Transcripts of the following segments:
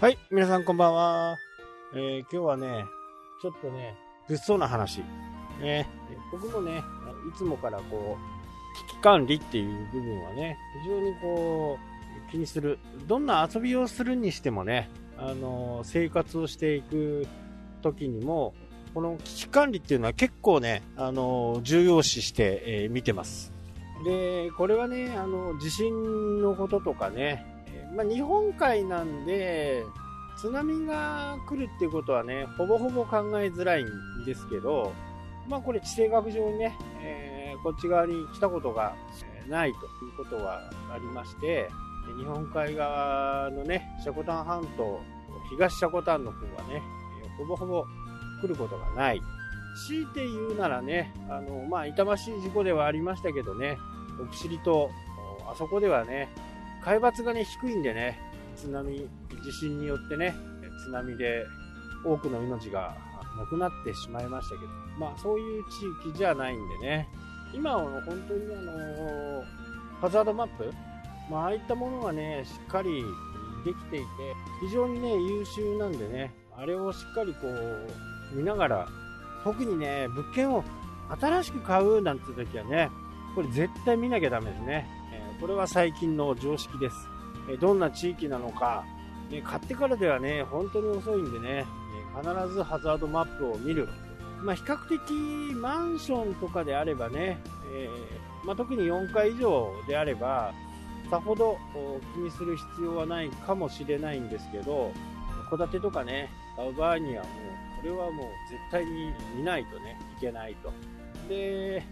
はい、皆さんこんばんは。えー今日はね、ちょっとね、物騒な話。ね、僕もね、いつもからこう、危機管理っていう部分はね、非常にこう、気にする。どんな遊びをするにしてもね、あの、生活をしていく時にも、この危機管理っていうのは結構ね、あの、重要視して、えー見てます。で、これはね、あの、地震のこととかね、まあ、日本海なんで、津波が来るっていうことはね、ほぼほぼ考えづらいんですけど、まあこれ地政学上にね、えーこっち側に来たことがないということはありまして、日本海側のね、積丹半島、東積丹の方はね、ほぼほぼ来ることがない。強いて言うならね、あの、まあ痛ましい事故ではありましたけどね、奥尻と、あそこではね、海抜がね、低いんでね、津波、地震によってね、津波で多くの命がなくなってしまいましたけど、まあそういう地域じゃないんでね、今は本当にあのハザードマップ、まあああいったものがね、しっかりできていて、非常にね、優秀なんでね、あれをしっかりこう、見ながら、特にね、物件を新しく買うなんて時はね、これ絶対見なきゃダメですね。これは最近の常識です。えどんな地域なのか、ね買ってからではね、本当に遅いんでね、必ずハザードマップを見る。まあ、比較的マンションとかであればね、えーまあ、特に4階以上であれば、さほど気にする必要はないかもしれないんですけど、戸建てとかね、買う場合にはもう、これはもう絶対に見ないとね、いけないと。で、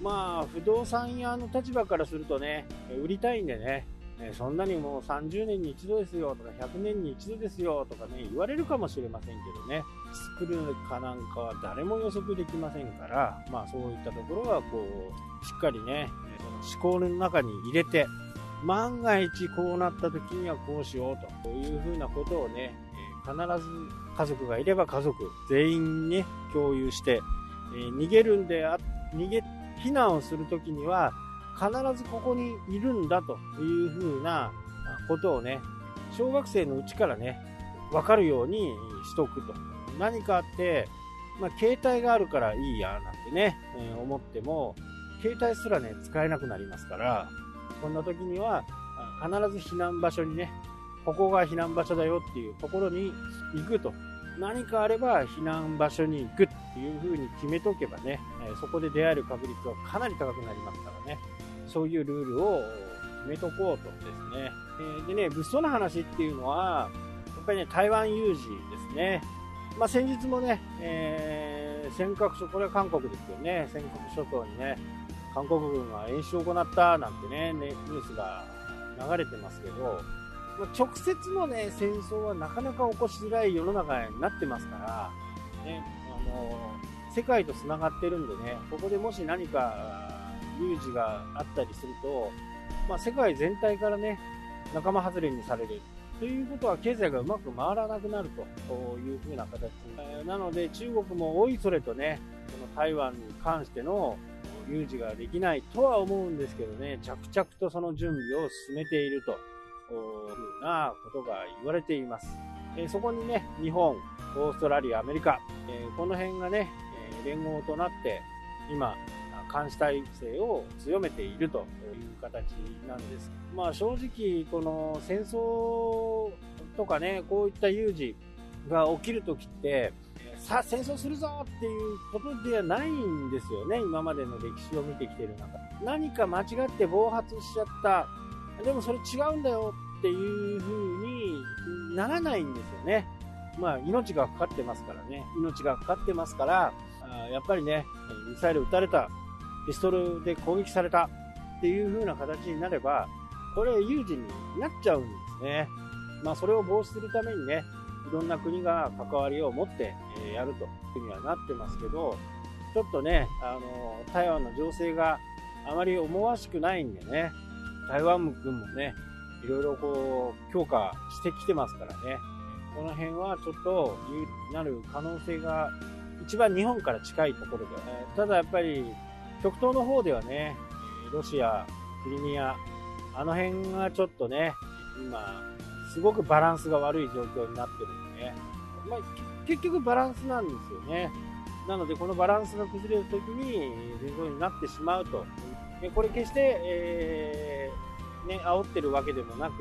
まあ、不動産屋の立場からするとね、売りたいんでね、そんなにもう30年に一度ですよとか100年に一度ですよとかね、言われるかもしれませんけどね、作るかなんかは誰も予測できませんから、まあそういったところはこう、しっかりね、思考の中に入れて、万が一こうなった時にはこうしようというふうなことをね、必ず家族がいれば家族全員にね、共有して、逃げるんであ、逃げ、避難をするときには、必ずここにいるんだというふうなことをね、小学生のうちからね、わかるようにしとくと。何かあって、まあ、携帯があるからいいや、なんてね、えー思っても、携帯すらね、使えなくなりますから、そんな時には、必ず避難場所にね、ここが避難場所だよっていうところに行くと。何かあれば避難場所に行くっていう風に決めとけばね、えそこで出会える確率はかなり高くなりますからね。そういうルールを決めとこうとですね。えでね、物騒な話っていうのは、やっぱりね、台湾有事ですね。まあ、先日もね、えー尖閣諸、これは韓国ですよね、尖閣諸島にね、韓国軍が演習を行ったなんて、ねニュースが流れてますけど、ま直接のね、戦争はなかなか起こしづらい世の中になってますから、ね、あの、世界と繋がってるんでね、ここでもし何か有事があったりすると、まあ、世界全体からね、仲間外れにされる。ということは経済がうまく回らなくなるというふうな形。えなので中国もおいそれとね、この台湾に関しての有事ができないとは思うんですけどね、着々とその準備を進めているとふうなことが言われています。えーそこにね、日本、オーストラリア、アメリカ、えーこの辺がね、えー連合となって、今、監視体制を強めているという形なんです。まあ正直、この戦争とかね、こういった有事が起きるときって、さあ戦争するぞっていうことではないんですよね、今までの歴史を見てきてる中。何か間違って暴発しちゃった、でもそれ違うんだよっていう風にならないんですよね。まあ命がかかってますからね、命がかかってますから、あやっぱりね、ミサイル撃たれた、ピストルで攻撃されたっていう風な形になれば、これ有事になっちゃうんですね。まあそれを防止するためにね、いろんな国が関わりを持ってやるというふうにはなってますけど、ちょっとね、あの、台湾の情勢があまり思わしくないんでね、台湾軍もね、いろいろこう、強化してきてますからね、この辺はちょっとなる可能性が一番日本から近いところで、ただやっぱり極東の方ではね、ロシア、クリミア、あの辺がちょっとね、今、すごくバランスが悪い状況になってるんでね。まあ、結局バランスなんですよね。なので、このバランスが崩れるときに、戦争になってしまうと。これ決して、えー、ね、煽ってるわけでもなく、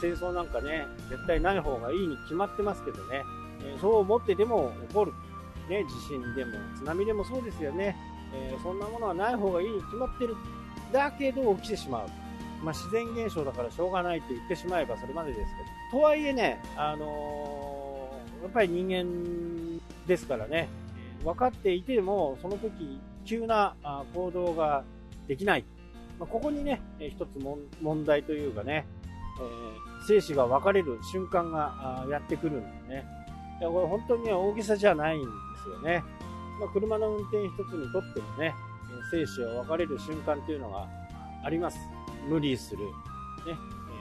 戦争なんかね、絶対ない方がいいに決まってますけどね、えー、そう思ってでも起こる。ね、地震でも津波でもそうですよね。えー、そんなものはない方がいいに決まってる。だけど起きてしまう。まあ、自然現象だからしょうがないと言ってしまえばそれまでですけど。とはいえね、あのー、やっぱり人間ですからね、分かっていても、その時、急な行動ができない。まあ、ここにね、え一つ問題というかね、えー、生死が分かれる瞬間がやってくるんでね。いやこれ本当に大げさじゃないんですよね。まあ、車の運転一つにとってもね、生死が分かれる瞬間というのがあります。無理する、ね、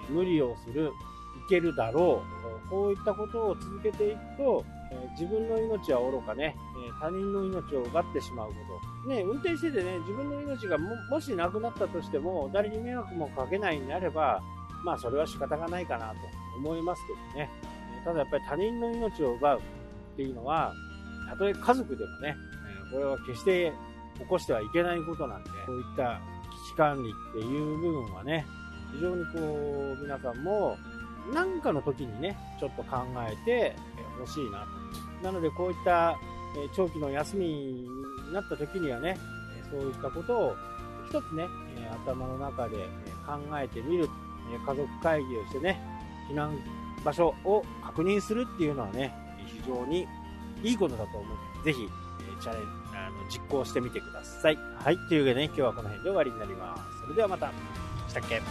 無理をする、いけるだろう、こういったことを続けていくと、自分の命はおろかね、他人の命を奪ってしまうこと。ね、運転しててね、自分の命がもしなくなったとしても、誰に迷惑もかけないんであれば、まあそれは仕方がないかなと思いますけどね。ただやっぱり他人の命を奪うっていうのは、たとえ家族でもね、これは決して起こしてはいけないことなんで、こういった危機管理っていう部分はね、非常にこう、皆さんも、何かの時にね、ちょっと考えてほしいなと。なので、こういった、え長期の休みになった時にはね、そういったことを一つね、え頭の中で考えてみる。家族会議をしてね、避難場所を確認するっていうのはね、非常にいいことだと思うので、ぜひ、えチャレンジ、あの、実行してみてください。はい。というわけでね、今日はこの辺で終わりになります。それではまた。したっけ？